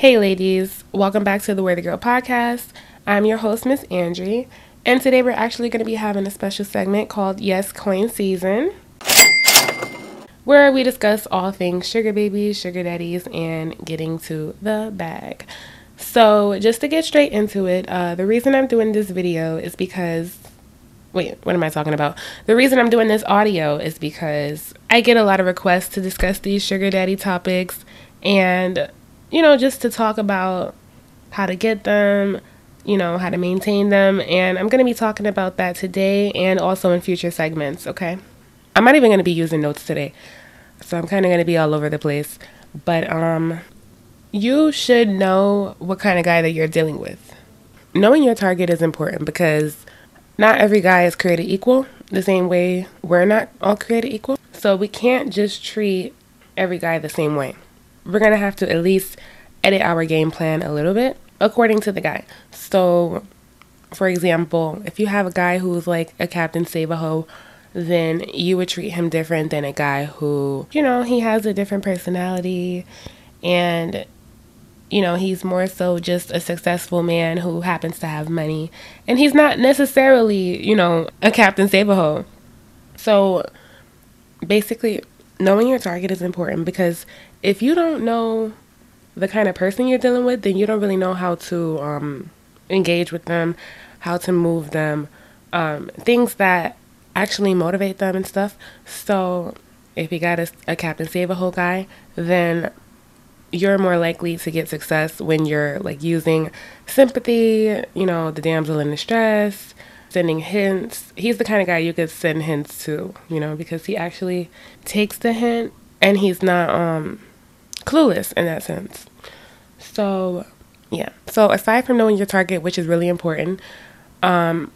Hey, ladies, welcome back to the Worthy Girl podcast. I'm your host, Miss Andrea, and today we're actually going to be having a special segment called Yes Coin Season, where we discuss all things sugar babies, sugar daddies, and getting to the bag. So, just to get straight into it, uh, the reason I'm doing this video is because wait, what am I talking about? The reason I'm doing this audio is because I get a lot of requests to discuss these sugar daddy topics and you know, just to talk about how to get them, you know, how to maintain them. And I'm going to be talking about that today and also in future segments, okay? I'm not even going to be using notes today. So I'm kind of going to be all over the place. But um you should know what kind of guy that you're dealing with. Knowing your target is important because not every guy is created equal, the same way we're not all created equal. So we can't just treat every guy the same way we're going to have to at least edit our game plan a little bit according to the guy. So, for example, if you have a guy who's like a Captain Save a Ho, then you would treat him different than a guy who, you know, he has a different personality and you know, he's more so just a successful man who happens to have money. And he's not necessarily, you know, a Captain Save a Ho. So basically, knowing your target is important because if you don't know the kind of person you're dealing with, then you don't really know how to um, engage with them, how to move them, um, things that actually motivate them and stuff. So if you got a, a Captain Save a Ho guy, then you're more likely to get success when you're like using sympathy, you know, the damsel in distress, sending hints. He's the kind of guy you could send hints to, you know, because he actually takes the hint and he's not um clueless in that sense. So, yeah. So, aside from knowing your target, which is really important, um,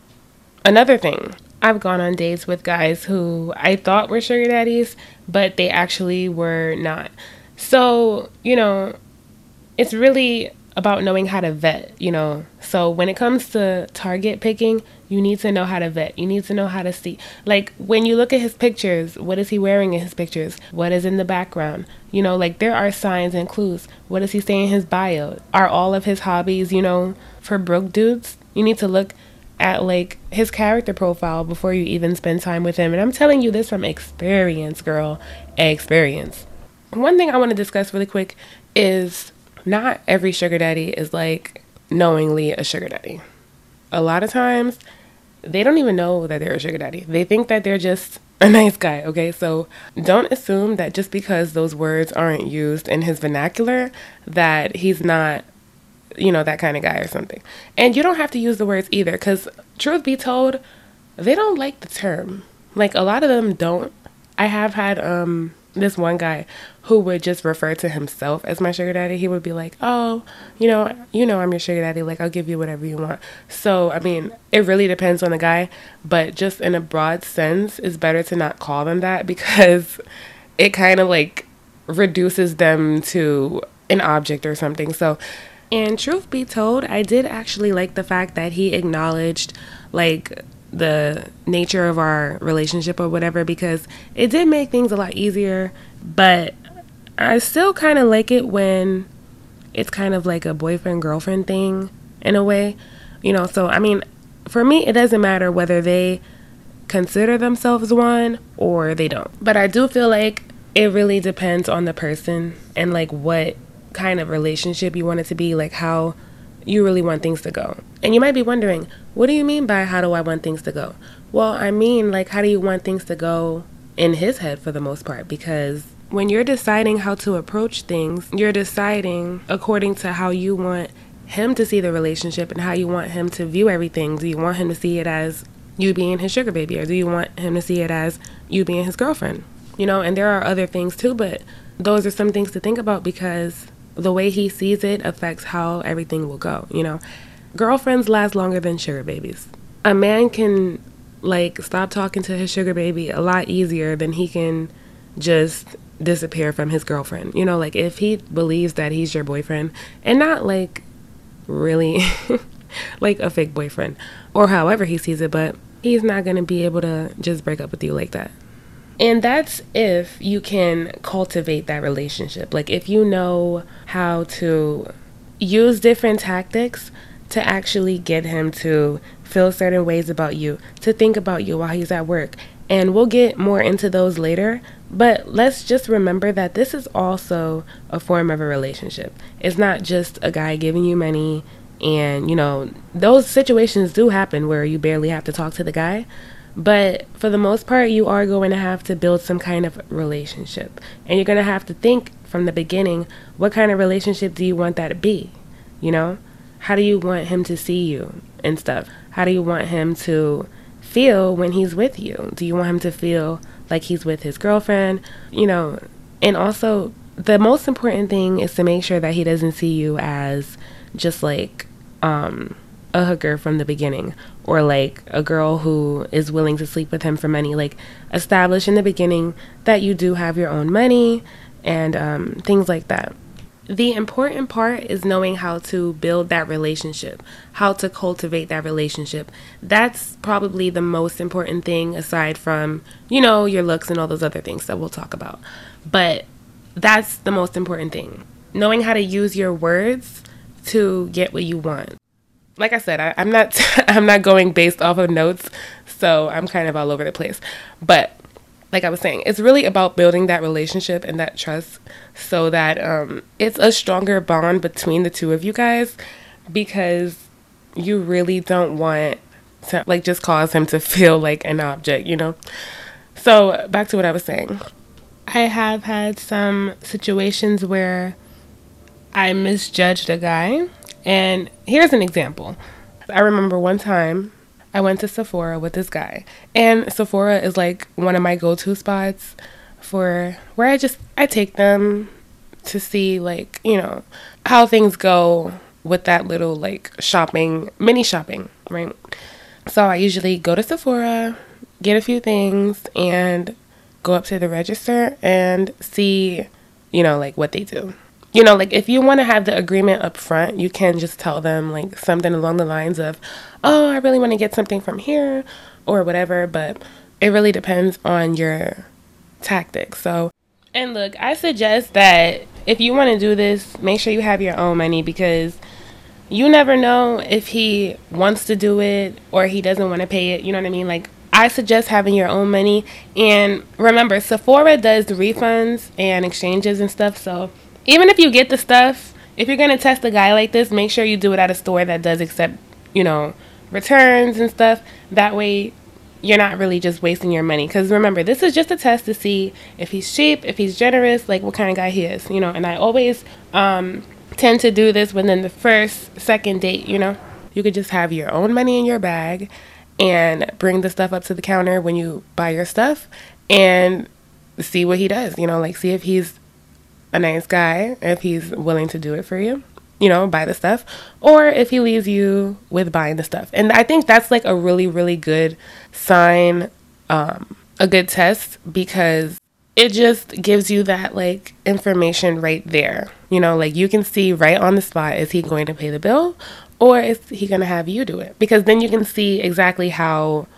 another thing, I've gone on dates with guys who I thought were sugar daddies, but they actually were not. So, you know, it's really about knowing how to vet, you know. So when it comes to target picking, you need to know how to vet. You need to know how to see. Like when you look at his pictures, what is he wearing in his pictures? What is in the background? You know, like there are signs and clues. What does he say in his bio? Are all of his hobbies, you know, for broke dudes? You need to look at like his character profile before you even spend time with him. And I'm telling you this from experience, girl. Experience. One thing I want to discuss really quick is not every sugar daddy is like knowingly a sugar daddy. A lot of times, they don't even know that they're a sugar daddy. They think that they're just a nice guy, okay? So don't assume that just because those words aren't used in his vernacular, that he's not, you know, that kind of guy or something. And you don't have to use the words either, because truth be told, they don't like the term. Like a lot of them don't. I have had um this one guy who would just refer to himself as my sugar daddy. He would be like, "Oh, you know, you know, I'm your sugar daddy. Like, I'll give you whatever you want." So, I mean, it really depends on the guy, but just in a broad sense, it's better to not call them that because it kind of like reduces them to an object or something. So, and truth be told, I did actually like the fact that he acknowledged like the nature of our relationship or whatever because it did make things a lot easier, but I still kind of like it when it's kind of like a boyfriend girlfriend thing in a way. You know, so I mean, for me, it doesn't matter whether they consider themselves one or they don't. But I do feel like it really depends on the person and like what kind of relationship you want it to be, like how you really want things to go. And you might be wondering, what do you mean by how do I want things to go? Well, I mean, like, how do you want things to go in his head for the most part? Because when you're deciding how to approach things, you're deciding according to how you want him to see the relationship and how you want him to view everything. Do you want him to see it as you being his sugar baby, or do you want him to see it as you being his girlfriend? You know, and there are other things too, but those are some things to think about because the way he sees it affects how everything will go, you know. Girlfriends last longer than sugar babies. A man can like stop talking to his sugar baby a lot easier than he can just disappear from his girlfriend. You know, like if he believes that he's your boyfriend and not like really like a fake boyfriend or however he sees it, but he's not going to be able to just break up with you like that. And that's if you can cultivate that relationship. Like if you know how to use different tactics to actually get him to feel certain ways about you, to think about you while he's at work. And we'll get more into those later. But let's just remember that this is also a form of a relationship. It's not just a guy giving you money. And, you know, those situations do happen where you barely have to talk to the guy. But for the most part, you are going to have to build some kind of relationship. And you're going to have to think from the beginning what kind of relationship do you want that to be? You know? How do you want him to see you and stuff? How do you want him to feel when he's with you? Do you want him to feel like he's with his girlfriend? You know, and also the most important thing is to make sure that he doesn't see you as just like um a hooker from the beginning or like a girl who is willing to sleep with him for money like establish in the beginning that you do have your own money and um, things like that the important part is knowing how to build that relationship, how to cultivate that relationship. That's probably the most important thing aside from, you know, your looks and all those other things that we'll talk about. But that's the most important thing. Knowing how to use your words to get what you want. Like I said, I, am not I'm not going based off of notes, so I'm kind of all over the place. But like I was saying, it's really about building that relationship and that trust so that um, it's a stronger bond between the two of you guys because you really don't want to like just cause him to feel like an object, you know? So, back to what I was saying. I have had some situations where I misjudged a guy. And here's an example. I remember one time I went to Sephora with this guy. And Sephora is like one of my go-to spots for where I just I take them to see like, you know, how things go with that little like shopping, mini shopping, right? So I usually go to Sephora, get a few things and go up to the register and see, you know, like what they do you know, like if you want to have the agreement up front, you can just tell them like something along the lines of, oh, I really want to get something from here or whatever. But it really depends on your tactics. So, and look, I suggest that if you want to do this, make sure you have your own money because you never know if he wants to do it or he doesn't want to pay it. You know what I mean? Like, I suggest having your own money. And remember, Sephora does refunds and exchanges and stuff. So, even if you get the stuff, if you're gonna test a guy like this, make sure you do it at a store that does accept, you know, returns and stuff. That way, you're not really just wasting your money. Because remember, this is just a test to see if he's cheap, if he's generous, like what kind of guy he is, you know. And I always um, tend to do this within the first, second date, you know. You could just have your own money in your bag and bring the stuff up to the counter when you buy your stuff and see what he does, you know, like see if he's a nice guy if he's willing to do it for you, you know, buy the stuff, or if he leaves you with buying the stuff. And I think that's like a really, really good sign, um, a good test because it just gives you that like information right there. You know, like you can see right on the spot is he going to pay the bill or is he going to have you do it? Because then you can see exactly how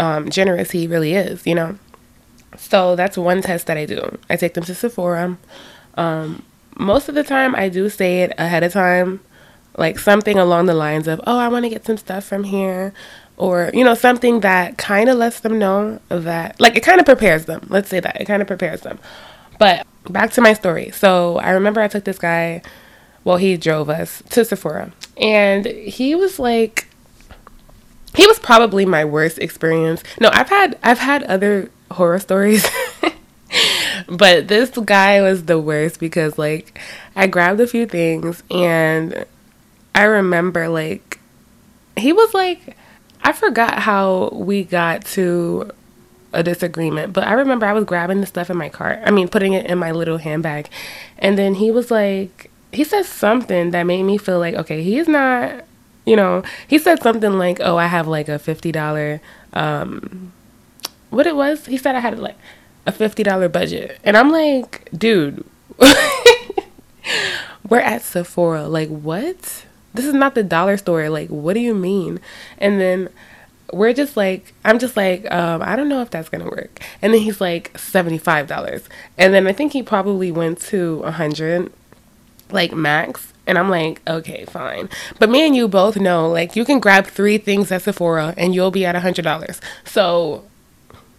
um, generous he really is, you know. So that's one test that I do. I take them to Sephora. Um, most of the time, I do say it ahead of time, like something along the lines of, "Oh, I want to get some stuff from here," or you know, something that kind of lets them know that, like, it kind of prepares them. Let's say that it kind of prepares them. But back to my story. So I remember I took this guy. Well, he drove us to Sephora, and he was like, he was probably my worst experience. No, I've had I've had other horror stories. but this guy was the worst because like I grabbed a few things and I remember like he was like I forgot how we got to a disagreement, but I remember I was grabbing the stuff in my cart. I mean, putting it in my little handbag. And then he was like he said something that made me feel like okay, he's not, you know, he said something like, "Oh, I have like a $50 um what it was. He said I had like a fifty dollar budget, and I'm like, dude, we're at Sephora. Like, what? This is not the dollar store. Like, what do you mean? And then we're just like, I'm just like, um, I don't know if that's gonna work. And then he's like, seventy five dollars, and then I think he probably went to a hundred, like max. And I'm like, okay, fine. But me and you both know, like, you can grab three things at Sephora and you'll be at a $100. So,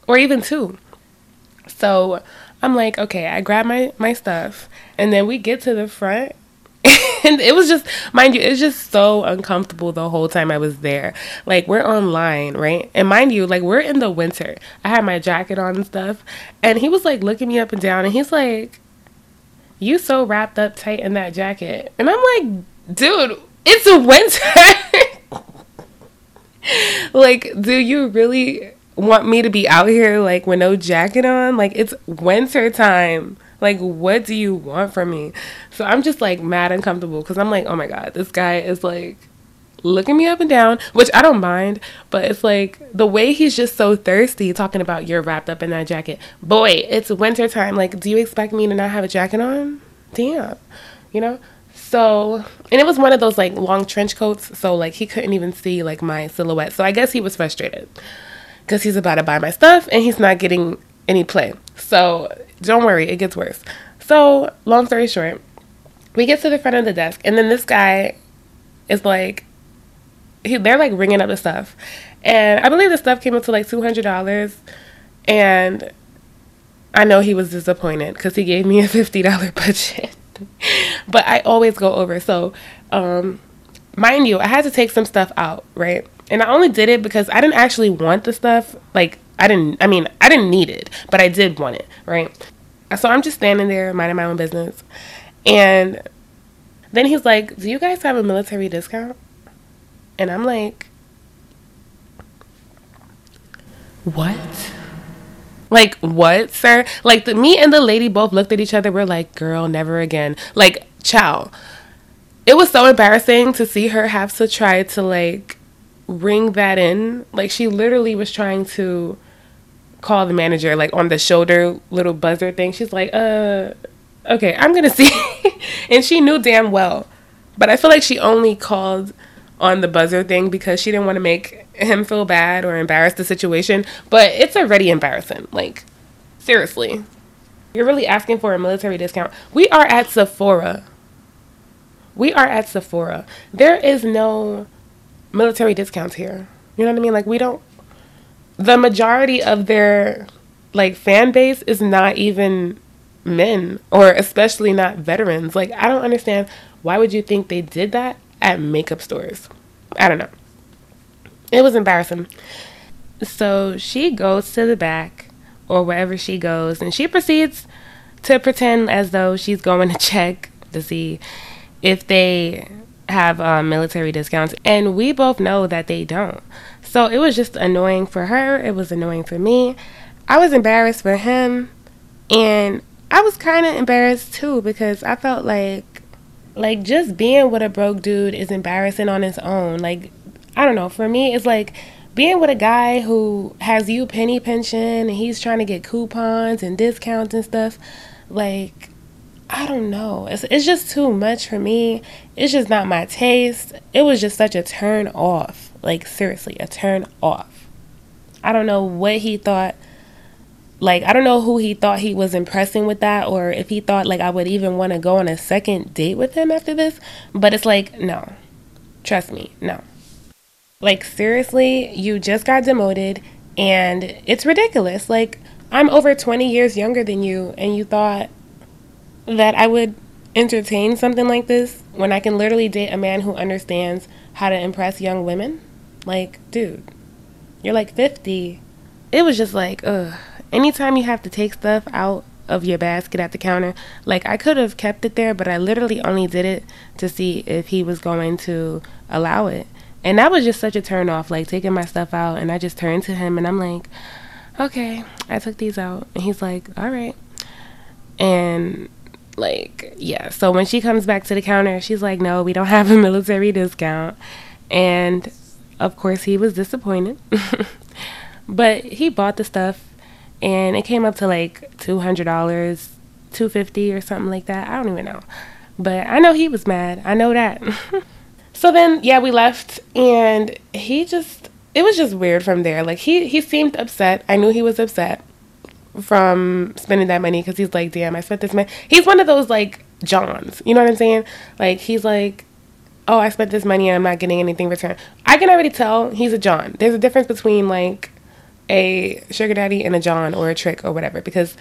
or even two. So I'm like, okay, I grab my, my stuff. And then we get to the front and it was just mind you it's just so uncomfortable the whole time i was there like we're online right and mind you like we're in the winter i had my jacket on and stuff and he was like looking me up and down and he's like you so wrapped up tight in that jacket and i'm like dude it's a winter like do you really want me to be out here like with no jacket on like it's winter time like, what do you want from me? So I'm just like mad uncomfortable because I'm like, oh my God, this guy is like looking me up and down, which I don't mind, but it's like the way he's just so thirsty talking about you're wrapped up in that jacket. Boy, it's winter time. Like, do you expect me to not have a jacket on? Damn. You know? So, and it was one of those like long trench coats, so like he couldn't even see like my silhouette. So I guess he was frustrated because he's about to buy my stuff and he's not getting any play. So don't worry, it gets worse. So, long story short, we get to the front of the desk, and then this guy is like, he, they're like ringing up the stuff. And I believe the stuff came up to like $200. And I know he was disappointed because he gave me a $50 budget. but I always go over. So, um, mind you, I had to take some stuff out, right? And I only did it because I didn't actually want the stuff. Like, I didn't, I mean, I didn't need it, but I did want it, right? So I'm just standing there minding my own business. And then he's like, Do you guys have a military discount? And I'm like, What? Like, what, sir? Like, the, me and the lady both looked at each other. We're like, Girl, never again. Like, chow. It was so embarrassing to see her have to try to, like, ring that in. Like, she literally was trying to call the manager like on the shoulder little buzzer thing. She's like, uh, okay, I'm gonna see. and she knew damn well, but I feel like she only called on the buzzer thing because she didn't want to make him feel bad or embarrass the situation. But it's already embarrassing. Like, seriously. You're really asking for a military discount. We are at Sephora. We are at Sephora. There is no military discounts here. You know what I mean? Like, we don't the majority of their like fan base is not even men or especially not veterans. Like I don't understand why would you think they did that at makeup stores? I don't know. It was embarrassing. So she goes to the back or wherever she goes and she proceeds to pretend as though she's going to check to see if they have uh, military discounts and we both know that they don't. So it was just annoying for her. It was annoying for me. I was embarrassed for him. And I was kind of embarrassed too because I felt like like just being with a broke dude is embarrassing on its own. Like I don't know, for me it's like being with a guy who has you penny pension and he's trying to get coupons and discounts and stuff like I don't know. It's it's just too much for me. It's just not my taste. It was just such a turn off. Like, seriously, a turn off. I don't know what he thought. Like, I don't know who he thought he was impressing with that, or if he thought, like, I would even want to go on a second date with him after this. But it's like, no. Trust me, no. Like, seriously, you just got demoted, and it's ridiculous. Like, I'm over 20 years younger than you, and you thought that I would entertain something like this when I can literally date a man who understands how to impress young women? Like, dude, you're like 50. It was just like, ugh. Anytime you have to take stuff out of your basket at the counter, like I could have kept it there, but I literally only did it to see if he was going to allow it. And that was just such a turn off, like taking my stuff out. And I just turned to him and I'm like, okay, I took these out. And he's like, all right. And like, yeah. So when she comes back to the counter, she's like, no, we don't have a military discount. And of course, he was disappointed. but he bought the stuff and it came up to like $200, 250 or something like that. I don't even know. But I know he was mad. I know that. so then, yeah, we left and he just it was just weird from there. Like he he seemed upset. I knew he was upset from spending that money because he's like, damn, I spent this money. He's one of those like Johns. You know what I'm saying? Like he's like, oh, I spent this money and I'm not getting anything returned. I can already tell he's a John. There's a difference between like a sugar daddy and a John or a trick or whatever because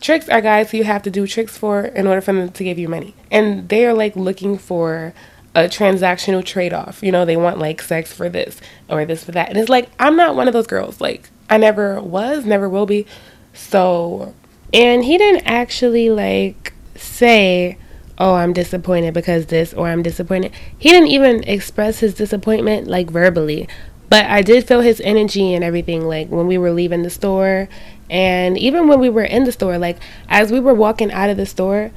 tricks are guys who you have to do tricks for in order for them to give you money. And they are like looking for a transactional trade off. You know, they want like sex for this or this for that. And it's like, I'm not one of those girls. Like, I never was, never will be. So, and he didn't actually like say, oh, I'm disappointed because this or I'm disappointed. He didn't even express his disappointment like verbally. But I did feel his energy and everything like when we were leaving the store and even when we were in the store like as we were walking out of the store,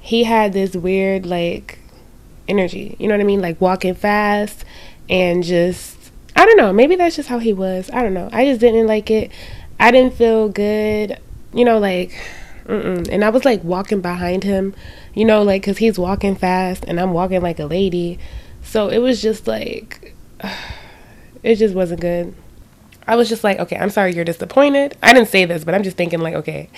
he had this weird like energy. You know what I mean? Like walking fast and just I don't know, maybe that's just how he was. I don't know. I just didn't like it. I didn't feel good. You know like Mm-mm. And I was like walking behind him, you know, like because he's walking fast and I'm walking like a lady. So it was just like, it just wasn't good. I was just like, okay, I'm sorry you're disappointed. I didn't say this, but I'm just thinking, like, okay,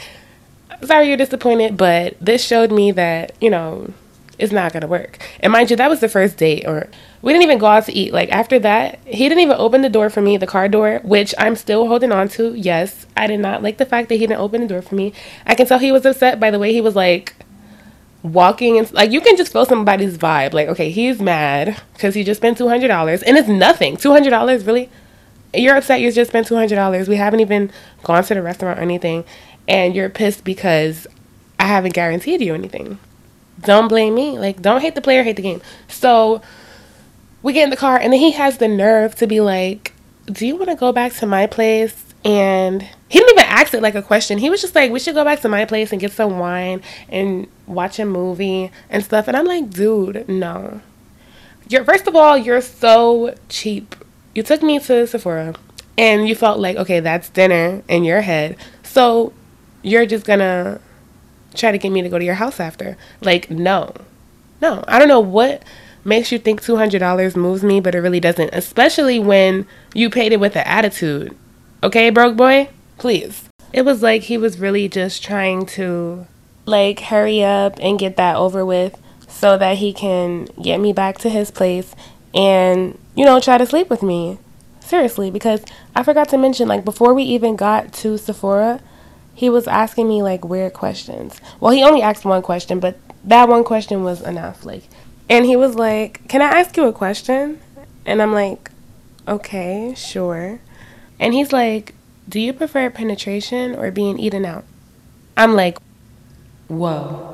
sorry you're disappointed, but this showed me that, you know, it's not gonna work. And mind you, that was the first date, or we didn't even go out to eat. Like after that, he didn't even open the door for me, the car door, which I'm still holding on to. Yes, I did not like the fact that he didn't open the door for me. I can tell he was upset by the way he was like walking and like you can just feel somebody's vibe. Like okay, he's mad because he just spent two hundred dollars and it's nothing. Two hundred dollars, really? You're upset. You just spent two hundred dollars. We haven't even gone to the restaurant or anything, and you're pissed because I haven't guaranteed you anything don't blame me. Like, don't hate the player, hate the game. So we get in the car, and then he has the nerve to be like, Do you want to go back to my place? And he didn't even ask it like a question. He was just like, We should go back to my place and get some wine and watch a movie and stuff. And I'm like, Dude, no. You're, first of all, you're so cheap. You took me to Sephora and you felt like, okay, that's dinner in your head. So you're just gonna try to get me to go to your house after. Like, no. No. I don't know what makes you think $200 moves me, but it really doesn't, especially when you paid it with an attitude. Okay, broke boy? Please. It was like he was really just trying to like hurry up and get that over with so that he can get me back to his place and you know try to sleep with me. Seriously, because I forgot to mention like before we even got to Sephora, he was asking me like weird questions. Well, he only asked one question, but that one question was enough. Like, and he was like, "Can I ask you a question?" And I'm like, "Okay, sure." And he's like, "Do you prefer penetration or being eaten out?" I'm like, "Whoa."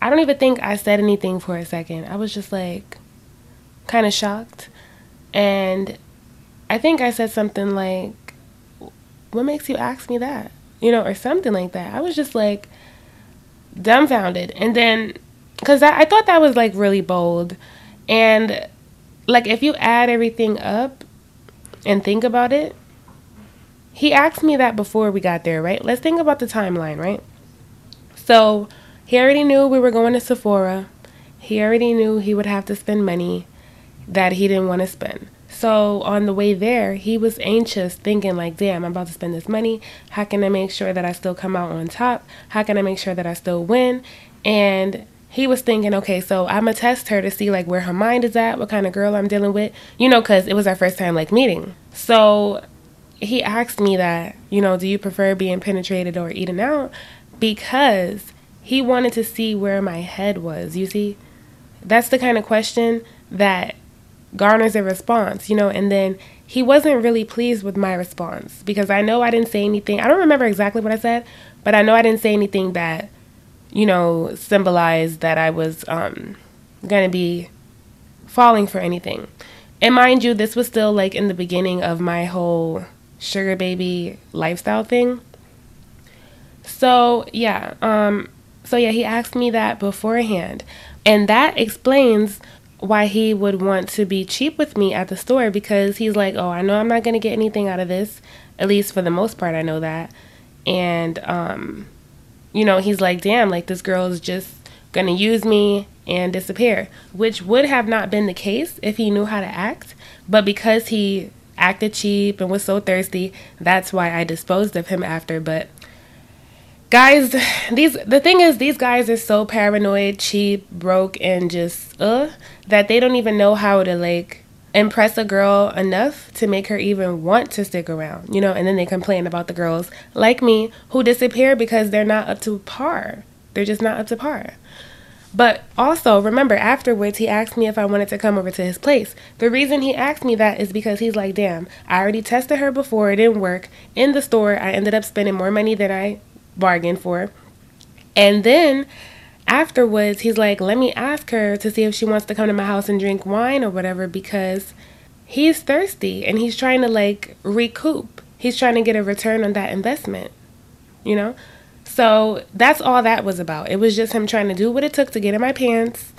I don't even think I said anything for a second. I was just like kind of shocked. And I think I said something like what makes you ask me that? You know, or something like that. I was just like dumbfounded. And then, because I, I thought that was like really bold. And like, if you add everything up and think about it, he asked me that before we got there, right? Let's think about the timeline, right? So he already knew we were going to Sephora. He already knew he would have to spend money that he didn't want to spend. So on the way there, he was anxious, thinking like, damn, I'm about to spend this money. How can I make sure that I still come out on top? How can I make sure that I still win? And he was thinking, okay, so I'm gonna test her to see like where her mind is at, what kind of girl I'm dealing with, you know, because it was our first time like meeting. So he asked me that, you know, do you prefer being penetrated or eaten out? Because he wanted to see where my head was. You see, that's the kind of question that garners a response, you know, and then he wasn't really pleased with my response because I know I didn't say anything. I don't remember exactly what I said, but I know I didn't say anything that, you know, symbolized that I was um, going to be falling for anything. And mind you, this was still like in the beginning of my whole sugar baby lifestyle thing. So, yeah, um so yeah, he asked me that beforehand. And that explains why he would want to be cheap with me at the store because he's like, "Oh, I know I'm not going to get anything out of this. At least for the most part, I know that." And um you know, he's like, "Damn, like this girl is just going to use me and disappear," which would have not been the case if he knew how to act, but because he acted cheap and was so thirsty, that's why I disposed of him after, but guys these the thing is these guys are so paranoid cheap broke and just uh that they don't even know how to like impress a girl enough to make her even want to stick around you know and then they complain about the girls like me who disappear because they're not up to par they're just not up to par but also, remember, afterwards, he asked me if I wanted to come over to his place. The reason he asked me that is because he's like, damn, I already tested her before, it didn't work. In the store, I ended up spending more money than I bargained for. And then afterwards, he's like, let me ask her to see if she wants to come to my house and drink wine or whatever because he's thirsty and he's trying to like recoup. He's trying to get a return on that investment, you know? So that's all that was about. It was just him trying to do what it took to get in my pants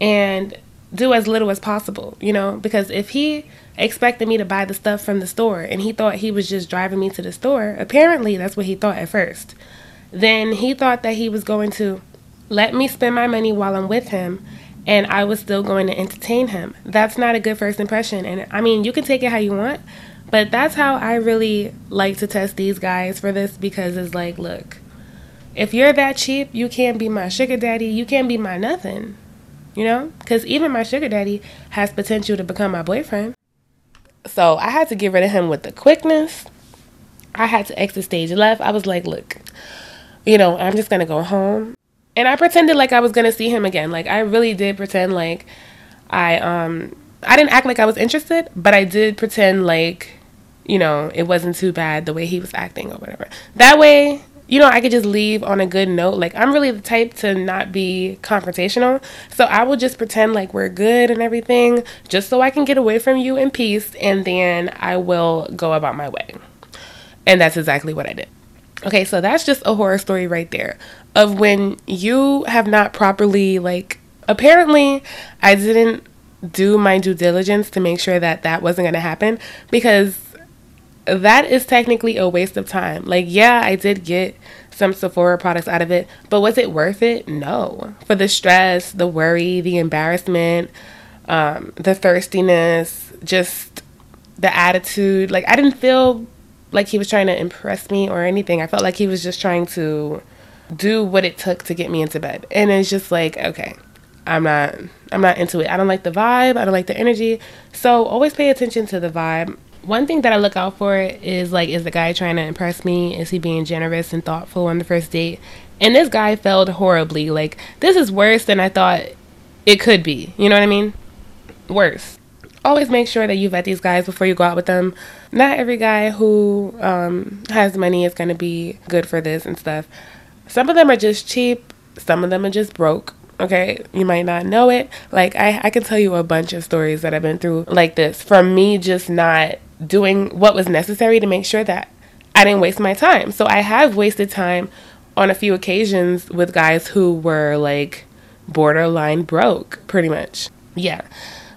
and do as little as possible, you know? Because if he expected me to buy the stuff from the store and he thought he was just driving me to the store, apparently that's what he thought at first. Then he thought that he was going to let me spend my money while I'm with him and I was still going to entertain him. That's not a good first impression. And I mean, you can take it how you want, but that's how I really like to test these guys for this because it's like, look, if you're that cheap, you can't be my sugar daddy. You can't be my nothing. You know? Because even my sugar daddy has potential to become my boyfriend. So I had to get rid of him with the quickness. I had to exit stage left. I was like, look, you know, I'm just going to go home. And I pretended like I was to see him again. Like I really did pretend like I um I didn't act like I was interested, but I did pretend like you know, it wasn't too bad the way he was acting or whatever. That way, you know, I could just leave on a good note. Like, I'm really the type to not be confrontational. So I will just pretend like we're good and everything, just so I can get away from you in peace. And then I will go about my way. And that's exactly what I did. Okay, so that's just a horror story right there of when you have not properly, like, apparently, I didn't do my due diligence to make sure that that wasn't going to happen because that is technically a waste of time. Like, yeah, I did get some Sephora products out of it, but was it worth it? No. For the stress, the worry, the embarrassment, um, the thirstiness, just the attitude. Like, I didn't feel like he was trying to impress me or anything. I felt like he was just trying to do what it took to get me into bed. And it's just like, okay, I'm not I'm not into it. I don't like the vibe, I don't like the energy. So always pay attention to the vibe one thing that I look out for is like, is the guy trying to impress me? Is he being generous and thoughtful on the first date? And this guy failed horribly. Like, this is worse than I thought it could be. You know what I mean? Worse. Always make sure that you vet these guys before you go out with them. Not every guy who um, has money is going to be good for this and stuff. Some of them are just cheap, some of them are just broke. Okay, you might not know it. Like, I, I can tell you a bunch of stories that I've been through like this from me just not doing what was necessary to make sure that I didn't waste my time. So I have wasted time on a few occasions with guys who were like borderline broke, pretty much. Yeah.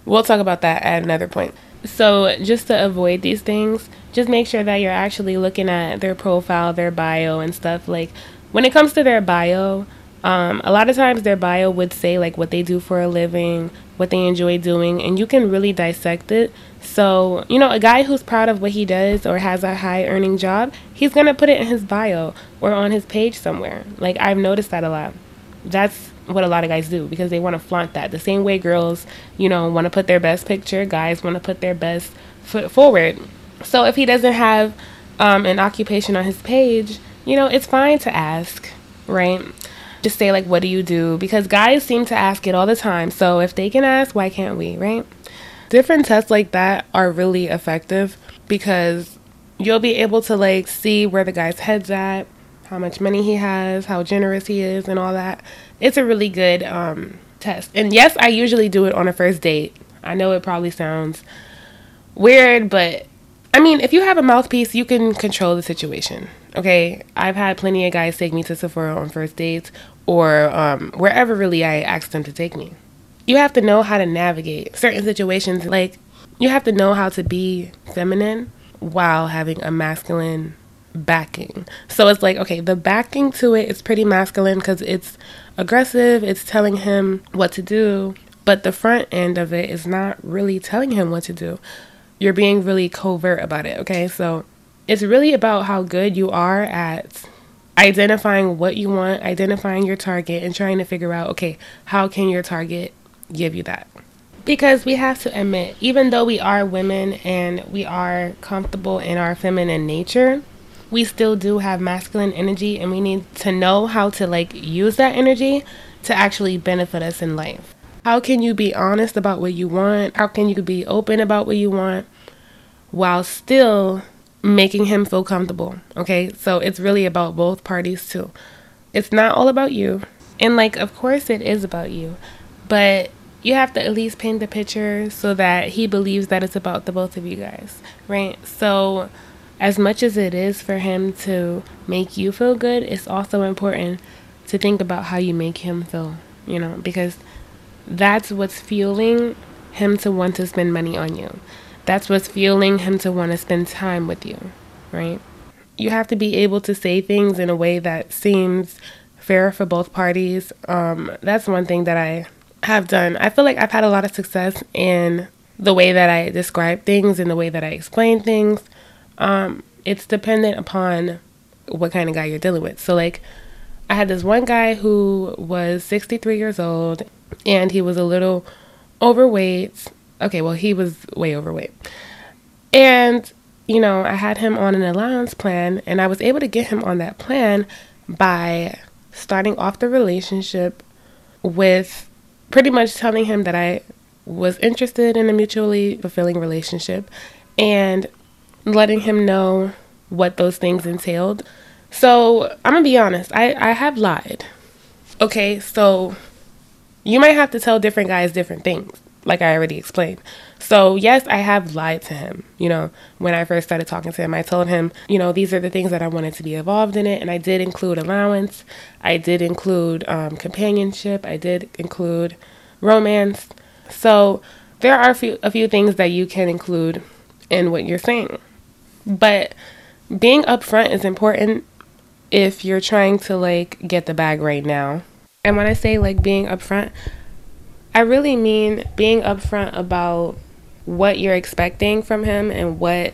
We'll talk about that at another point. So, just to avoid these things, just make sure that you're actually looking at their profile, their bio, and stuff. Like, when it comes to their bio, um, a lot of times their bio would say like what they do for a living, what they enjoy doing, and you can really dissect it. So, you know, a guy who's proud of what he does or has a high earning job, he's going to put it in his bio or on his page somewhere. Like, I've noticed that a lot. That's what a lot of guys do because they want to flaunt that. The same way girls, you know, want to put their best picture, guys want to put their best foot forward. So, if he doesn't have um, an occupation on his page, you know, it's fine to ask, right? Just say, like, what do you do? Because guys seem to ask it all the time. So, if they can ask, why can't we, right? Different tests like that are really effective because you'll be able to like see where the guy's head's at, how much money he has, how generous he is, and all that. It's a really good um, test. And yes, I usually do it on a first date. I know it probably sounds weird, but I mean, if you have a mouthpiece, you can control the situation. Okay, I've had plenty of guys take me to Sephora on first dates or um, wherever really I asked them to take me you have to know how to navigate certain situations. Like, you have to know how to be feminine while having a masculine backing. So it's like, okay, the backing to it is pretty masculine because it's aggressive, it's telling him what to do, but the front end of it is not really telling him what to do. You're being really covert about it, okay? So it's really about how good you are at identifying what you want, identifying your target, and trying to figure out, okay, how can your target give you that? Because we have to admit, even though we are women and we are comfortable in our feminine nature, we still do have masculine energy and we need to know how to like use that energy to actually benefit us in life. How can you be honest about what you want? How can you be open about what you want while still making him feel comfortable? Okay, so it's really about both parties too. It's not all about you. And like, of course, it is about you, but you have to at least paint the picture so that he believes that it's about the both of you guys, right? So, as much as it is for him to make you feel good, it's also important to think about how you make him feel, you know, because that's what's fueling him to want to spend money on you. That's what's fueling him to want to spend time with you, right? You have to be able to say things in a way that seems fair for both parties. Um, that's one thing that I have done. I feel like I've had a lot of success in the way that I describe things and the way that I explain things. Um, it's dependent upon what kind of guy you're dealing with. So, like, I had this one guy who was 63 years old and he was a little overweight. Okay, well, he was way overweight. And, you know, I had him on an allowance plan and I was able to get him on that plan by starting off the relationship with pretty much telling him that I was interested in a mutually fulfilling relationship and letting him know what those things entailed. So I'm gonna be honest, I, I have lied. Okay, so you might have to tell different guys different things, like I already explained. So, yes, I have lied to him. You know, when I first started talking to him, I told him, you know, these are the things that I wanted to be involved in it. And I did include allowance, I did include um, companionship, I did include romance. So, there are a few, a few things that you can include in what you're saying. But being upfront is important if you're trying to like get the bag right now and when I say like being upfront, I really mean being upfront about what you're expecting from him and what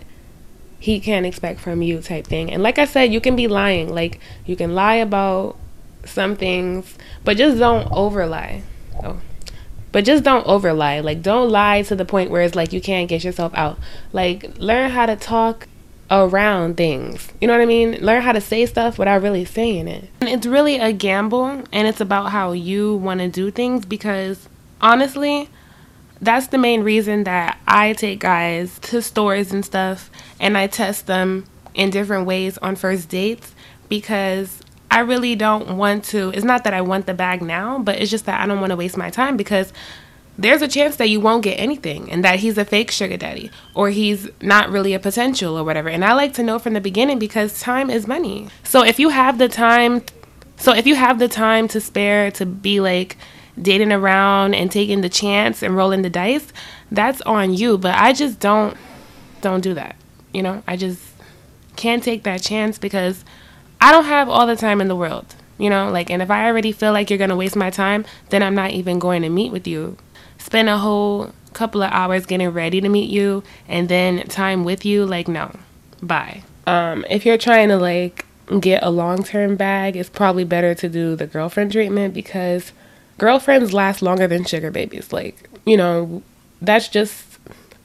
he can expect from you type thing. And like I said, you can be lying. Like you can lie about some things, but just don't over lie. Oh. But just don't over lie. Like don't lie to the point where it's like you can't get yourself out. Like learn how to talk around things. You know what I mean? Learn how to say stuff without really saying it. And it's really a gamble and it's about how you want to do things because honestly, that's the main reason that I take guys to stores and stuff and I test them in different ways on first dates because I really don't want to. It's not that I want the bag now, but it's just that I don't want to waste my time because there's a chance that you won't get anything and that he's a fake sugar daddy or he's not really a potential or whatever. And I like to know from the beginning because time is money. So if you have the time so if you have the time to spare to be like dating around and taking the chance and rolling the dice, that's on you, but I just don't don't do that. You know? I just can't take that chance because I don't have all the time in the world. You know, like, and if I already feel like you're gonna waste my time, then I'm not even going to meet with you spend a whole couple of hours getting ready to meet you and then time with you like no. Bye. Um if you're trying to like get a long-term bag it's probably better to do the girlfriend treatment because girlfriends last longer than sugar babies. Like you know that's just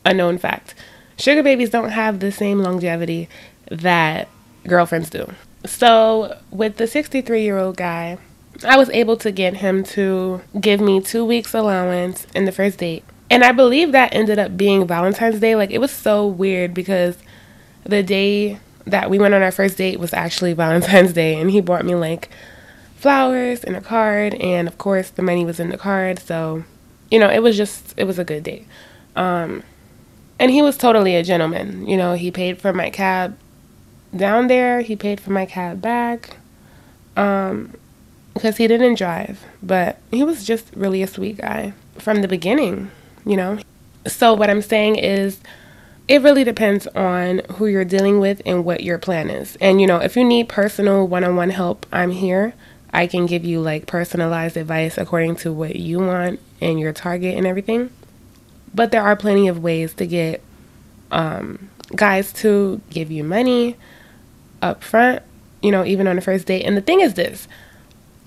a known fact. Sugar babies don't have the same longevity that girlfriends do. So with the 63 year old guy I was able to get him to give me two weeks allowance in the first date. And I believe that ended up being Valentine's Day. Like it was so weird because the day that we went on our first date was actually Valentine's Day and he bought me like flowers and a card and of course the money was in the card. So, you know, it was just it was a good date. Um and he was totally a gentleman. You know, he paid for my cab down there, he paid for my cab back. Um because he didn't drive, but he was just really a sweet guy from the beginning, you know. So, what I'm saying is, it really depends on who you're dealing with and what your plan is. And, you know, if you need personal one on one help, I'm here. I can give you like personalized advice according to what you want and your target and everything. But there are plenty of ways to get um, guys to give you money up front you know, even on the first date. And the thing is this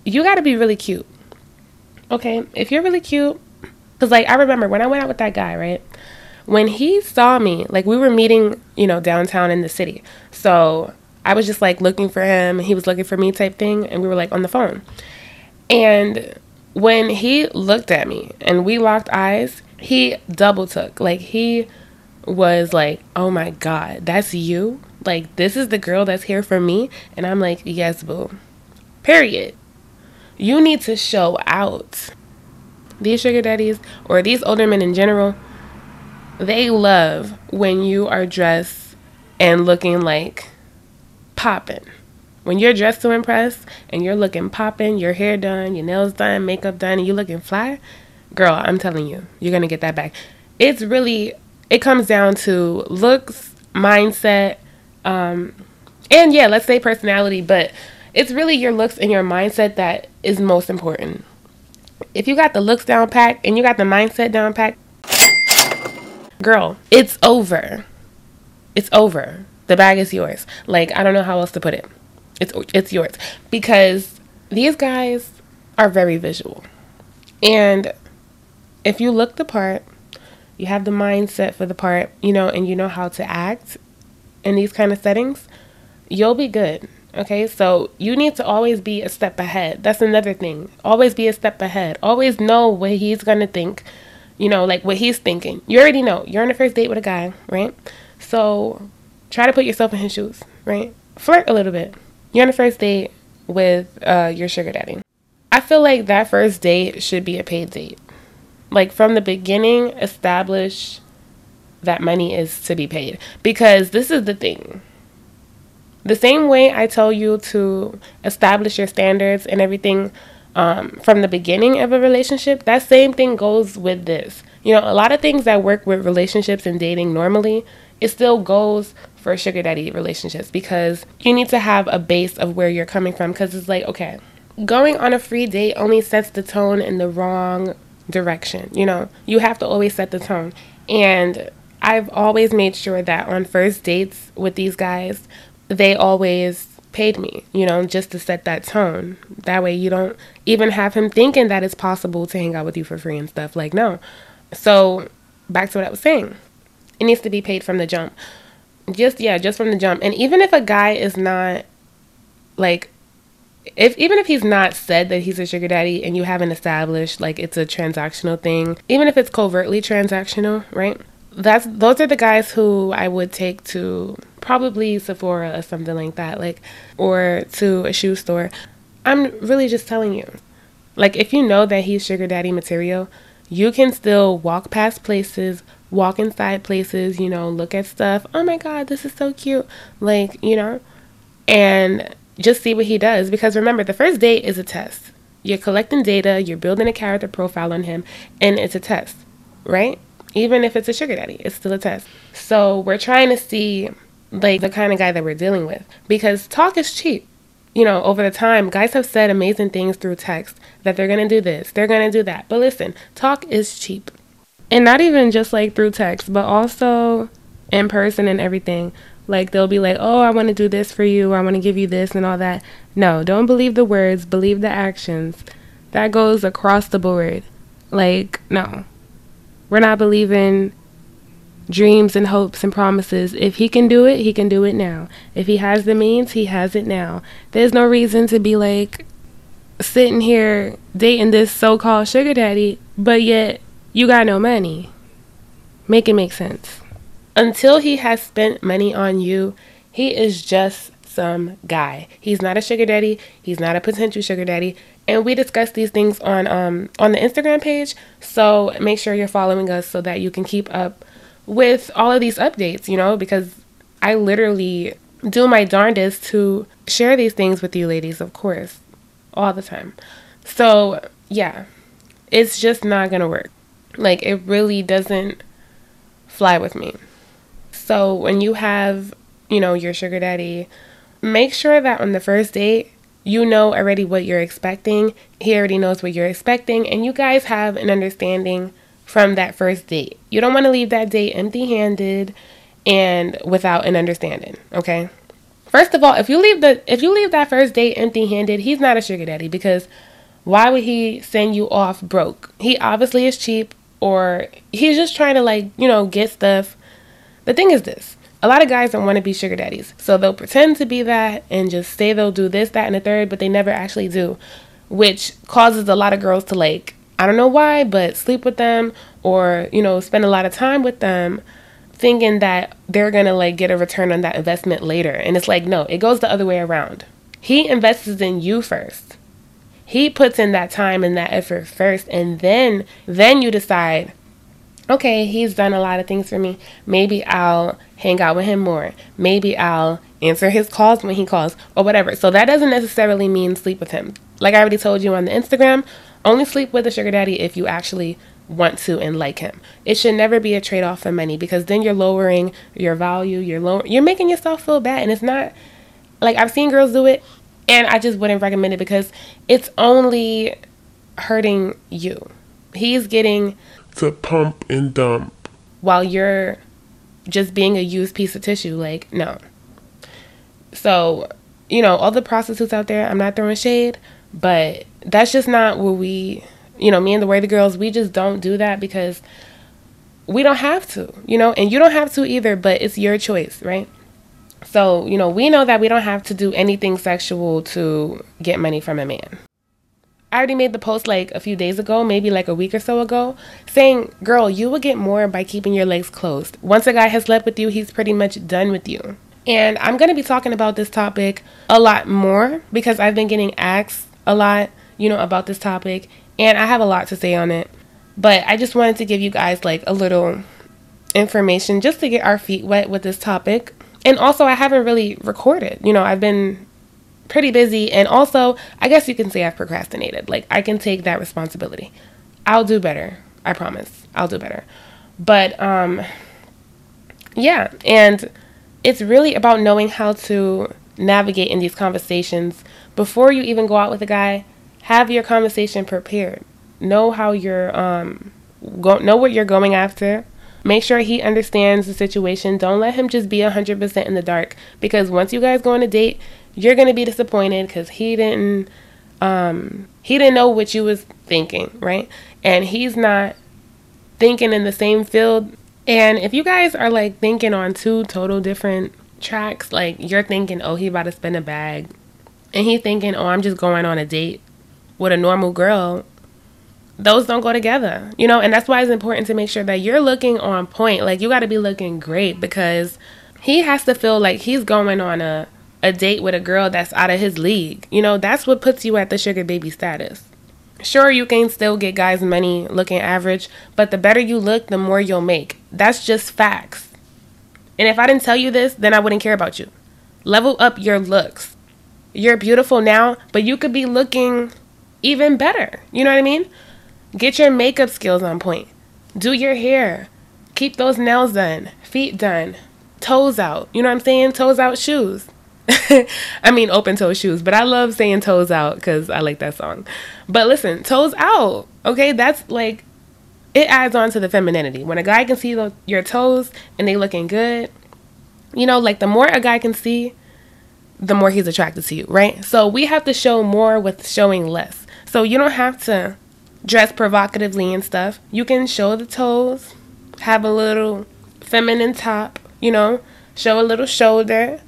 you got to be really cute. Okay? If you're really cute, because, like, I remember when I went out with that guy, right? When he saw me, like, we were meeting, you know, downtown in the city. So I was just, like, looking for him. He was looking for me, type thing. And we were, like, on the phone. And when he looked at me and we locked eyes, he double took. Like, he was like, oh my God, that's you? Like, this is the girl that's here for me? And I'm like, yes, boo. Period. You need to show out these sugar daddies or these older men in general, they love when you are dressed and looking like popping. When you're dressed to impress and you're looking popping, your hair done, your nails done, makeup done, and you looking fly, girl, I'm telling you, you're gonna get that back. It's really, it comes down to looks, mindset, um, and yeah, let's say personality, but it's really your looks and your mindset that is most important if you got the looks down pat and you got the mindset down pat, girl, it's over. It's over. The bag is yours. Like I don't know how else to put it. It's it's yours because these guys are very visual. And if you look the part, you have the mindset for the part, you know, and you know how to act in these kind of settings, you'll be good. Okay, so you need to always be a step ahead. That's another thing. Always be a step ahead. Always know what he's gonna think, you know, like what he's thinking. You already know. You're on a first date with a guy, right? So try to put yourself in his shoes, right? Flirt a little bit. You're on a first date with uh, your sugar daddy. I feel like that first date should be a paid date. Like from the beginning, establish that money is to be paid. Because this is the thing the same way I tell you to establish your standards and everything um, from the beginning of a relationship, that same thing goes with this. You know, a lot of things that work with relationships and dating normally, it still goes for sugar daddy relationships because you need to have a base of where you're coming from. Because it's like, okay, going on a free date only sets the tone in the wrong direction. You know, you have to always set the tone. And I've always made sure that on first dates with these guys, they always paid me, you know, just to set that tone. That way you don't even have him thinking that it's possible to hang out with you for free and stuff. Like, no. So, back to what I was saying. It needs to be paid from the jump. Just, yeah, just from the jump. And even if a guy is not, like, if even if he's not said that he's a sugar daddy and you haven't established like it's a transactional thing, even if it's covertly transactional, right? That's those are the guys who I would take to probably Sephora or something like that, like, or to a shoe store. I'm really just telling you. Like, if you know that he's sugar daddy material, you can still walk past places, walk inside places, you know, look at stuff. Oh my God, this is so cute. Like, you know, and just see what he does. Because remember, the first date is a test. You're collecting data, you're building a character profile on him, and it's a test, right? Even if it's a sugar daddy, it's still a test. So we're trying to see like the kind of guy that we're dealing with because talk is cheap. You know, over the time, guys have said amazing things through text that they're going to do this, they're going to do that. But listen, talk is cheap. And not even just like through text, but also in person and everything. Like they'll be like, "Oh, I want to do this for you. I want to give you this and all that." No, don't believe the words, believe the actions. That goes across the board. Like, no. We're not believing dreams and hopes and promises. If he can do it, he can do it now. If he has the means, he has it now. There's no reason to be like sitting here dating this so called sugar daddy, but yet you got no money. Make it make sense. Until he has spent money on you, he is just some guy. He's not a sugar daddy. He's not a potential sugar daddy. And we discuss these things on um on the Instagram page. So make sure you're following us so that you can keep up with all of these updates, you know, because I literally do my darndest to share these things with you ladies, of course, all the time. So, yeah, it's just not to work. Like, it really doesn't fly with me. So, when you have, you know, your sugar daddy, make sure that on the first date, you know already what you're expecting. He already knows what you're expecting, and you guys have an understanding from that first date. You don't want to leave that date empty handed and without an understanding, okay? First of all, if you leave the if you leave that first date empty-handed, he's not a sugar daddy because why would he send you off broke? He obviously is cheap or he's just trying to like, you know, get stuff. The thing is this. A lot of guys don't want to be sugar daddies. So they'll pretend to be that and just say they'll do this, that, and the third, but they never actually do. Which causes a lot of girls to like, I don't know why, but sleep with them or, you know, spend a lot of time with them thinking that they're gonna like get a return on that investment later. And it's like, no, it goes the other way around. He invests in you first. He puts in that time and that effort first, and then then you decide, okay, he's done a lot of things for me. Maybe I'll hang out with him more. Maybe I'll answer his calls when he calls or whatever. So that doesn't necessarily mean sleep with him. Like I already told you on the Instagram, only sleep with a sugar daddy if you actually want to and like him. It should never be a trade off for money because then you're lowering your value, you're low you're making yourself feel bad and it's not like I've seen girls do it and I just wouldn't recommend it because it's only hurting you. He's getting to pump and dump while you're just being a used piece of tissue like no. So, you know, all the prostitutes out there, I'm not throwing shade, but that's just not what we you know, me and the Worthy Girls, we just don't do that because we don't have to, you know, and you don't have to either, but it's your choice, right? So, you know, we know that we don't have to do anything sexual to get money from a man. I already made the post like a few days ago, maybe like a week or so ago, saying, Girl, you will get more by keeping your legs closed. Once a guy has slept with you, he's pretty much done with you. And I'm going to be talking about this topic a lot more because I've been getting asked a lot, you know, about this topic and I have a lot to say on it. But I just wanted to give you guys like a little information just to get our feet wet with this topic. And also, I haven't really recorded. You know, I've been pretty busy. And also, I guess you can say I've procrastinated. Like, I can take that responsibility. I'll do better. I promise. I'll do better. But, um, yeah. And it's really about knowing how to navigate in these conversations before you even go out with a guy have your conversation prepared. Know how you're um go know what you're going after. Make sure he understands the situation. Don't let him just be 100% in the dark because once you guys go on a date, you're to be disappointed cuz he didn't um he didn't know what you was thinking, right? And he's not thinking in the same field. And if you guys are like thinking on two total different tracks, like you're thinking, "Oh, he about to spend a bag." And he thinking, "Oh, I'm just going on a date." with a normal girl, those don't go together, you know, and that's why it's important to make sure that you're looking on point. Like you got to be looking great because he has to feel like he's going on a a date with a girl that's out of his league. You know, that's what puts you at the sugar baby status. Sure, you can still get guys money looking average, but the better you look, the more you'll make. That's just facts. And if I didn't tell you this, then I wouldn't care about you. Level up your looks. You're beautiful now, but you could be looking even better. You know what I mean? Get your makeup skills on point. Do your hair. Keep those nails done, feet done, toes out. You know what I'm saying? Toes out shoes. I mean, open toe shoes, but I love saying toes out because I like that song. But listen, toes out. Okay, that's like it adds on to the femininity. When a guy can see the, your toes and they looking good, you know, like the more a guy can see, the more he's attracted to you, right? So we have to show more with showing less. So you don't have to dress provocatively and stuff. You can show the toes, have a little feminine top, you know, show a little shoulder,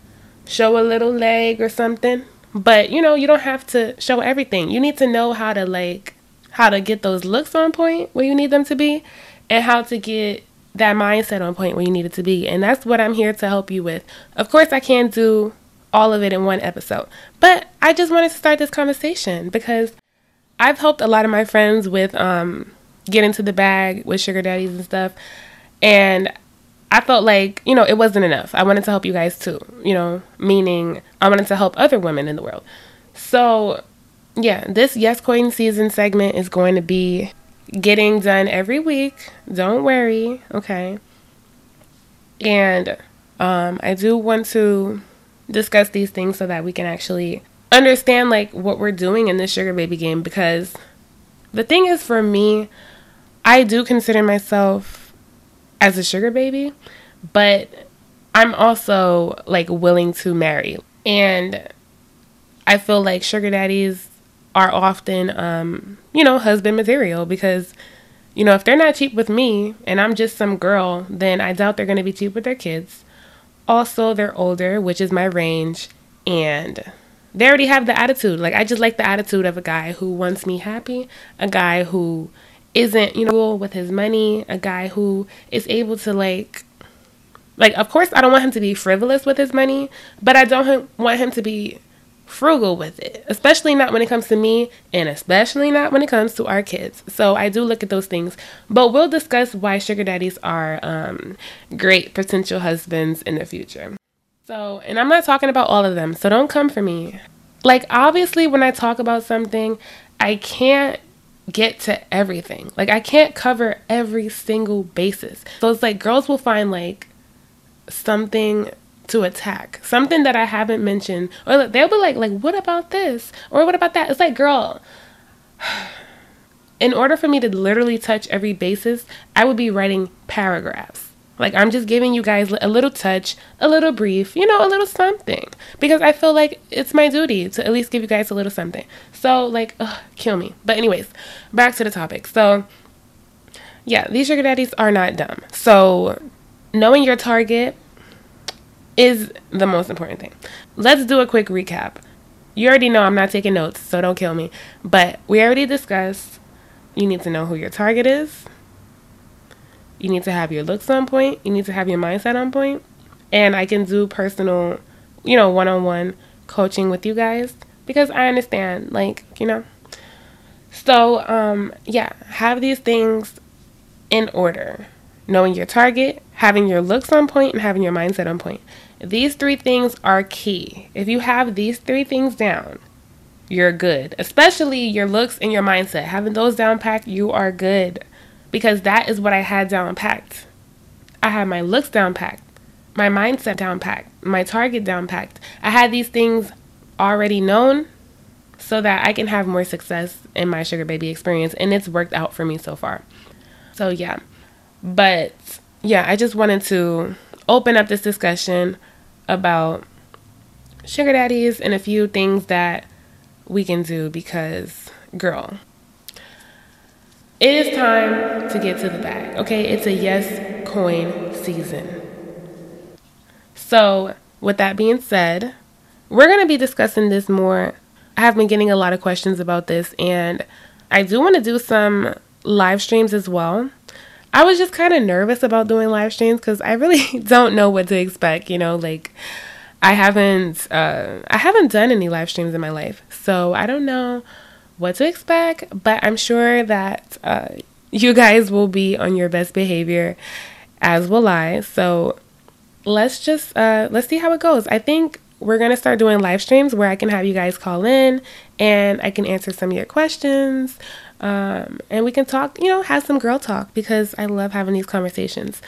show a little leg or something. But, you know, you don't have to show everything. You need to know how to like how to get those looks on point where you need them to be and how to get that mindset on point where you need it to be. And that's what I'm here to help you with. Of course, I can't do all of it in one episode, but I just wanted to start this conversation because I've helped a lot of my friends with um, get into the bag with sugar daddies and stuff. And I felt like, you know, it wasn't enough. I wanted to help you guys too, you know, meaning I wanted to help other women in the world. So, yeah, this Yes Coin season segment is going to be getting done every week. Don't worry, okay? And um, I do want to discuss these things so that we can actually understand like what we're doing in this sugar baby game because the thing is for me, I do consider myself as a sugar baby, but I'm also like willing to marry. And I feel like sugar daddies are often, um, you know, husband material because, you know, if they're not cheap with me and I'm just some girl, then I doubt they're going to be cheap with their kids. Also, they're older, which is my range, and they already have the attitude. Like, I just like the attitude of a guy who wants me happy, a guy who isn't, you know, with his money, a guy who is able to, like, like, of course, I don't want him to be frivolous with his money, but I don't want him to be frugal with it, especially not when it comes to me and especially not when it comes to our kids. So I do look at those things, but we'll discuss why sugar daddies are um, great potential husbands in the future. So, and I'm not talking about all of them, so don't come for me. Like, obviously, when I talk about something, I can't get to everything. Like, I can't cover every single basis. So it's like girls will find like something to attack. Something that i haven't mentioned. Or they'll be like like what about this? Or what about that? It's like girl in order for me to literally touch every basis i would be writing paragraphs like i'm just giving you guys a little touch a little brief you know a little something because i feel like it's my duty to at least give you guys a little something so like ugh, kill me but anyways back to the topic so yeah these sugar daddies are not dumb so knowing your target is the most important thing. Let's do a quick recap. You already know I'm not taking notes, so don't kill me. But we already discussed you need to know who your target is. You need to have your looks on point. You need to have your mindset on point. And I can do personal, you know, one on one coaching with you guys because I understand, like, you know. So, um, yeah, have these things in order knowing your target, having your looks on point, and having your mindset on point. These three things are key. If you have these three things down, you're good. Especially your looks and your mindset. Having those down packed, you are good. Because that is what I had down packed. I had my looks down packed, my mindset down packed, my target down packed. I had these things already known so that I can have more success in my sugar baby experience. And it's worked out for me so far. So, yeah. But yeah, I just wanted to open up this discussion about sugar daddies and a few things that we can do because, girl, it is time to get to the bag. Okay, it's a yes coin season. So, with that being said, we're going to be discussing this more. I have been getting a lot of questions about this, and I do want to do some live streams as well. I was just kind of nervous about doing live streams because I really don't know what to expect. You know, like I haven't uh, I haven't done any live streams in my life, so I don't know what to expect. But I'm sure that uh, you guys will be on your best behavior, as will I. So let's just uh, let's see how it goes. I think we're gonna start doing live streams where I can have you guys call in and I can answer some of your questions. Um, and we can talk, you know, have some girl talk because I love having these conversations.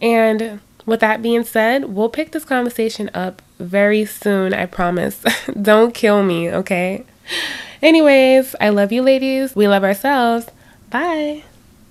And with that being said, we'll pick this conversation up very soon, I promise. Don't kill me, okay? Anyways, I love you ladies. We love ourselves. Bye.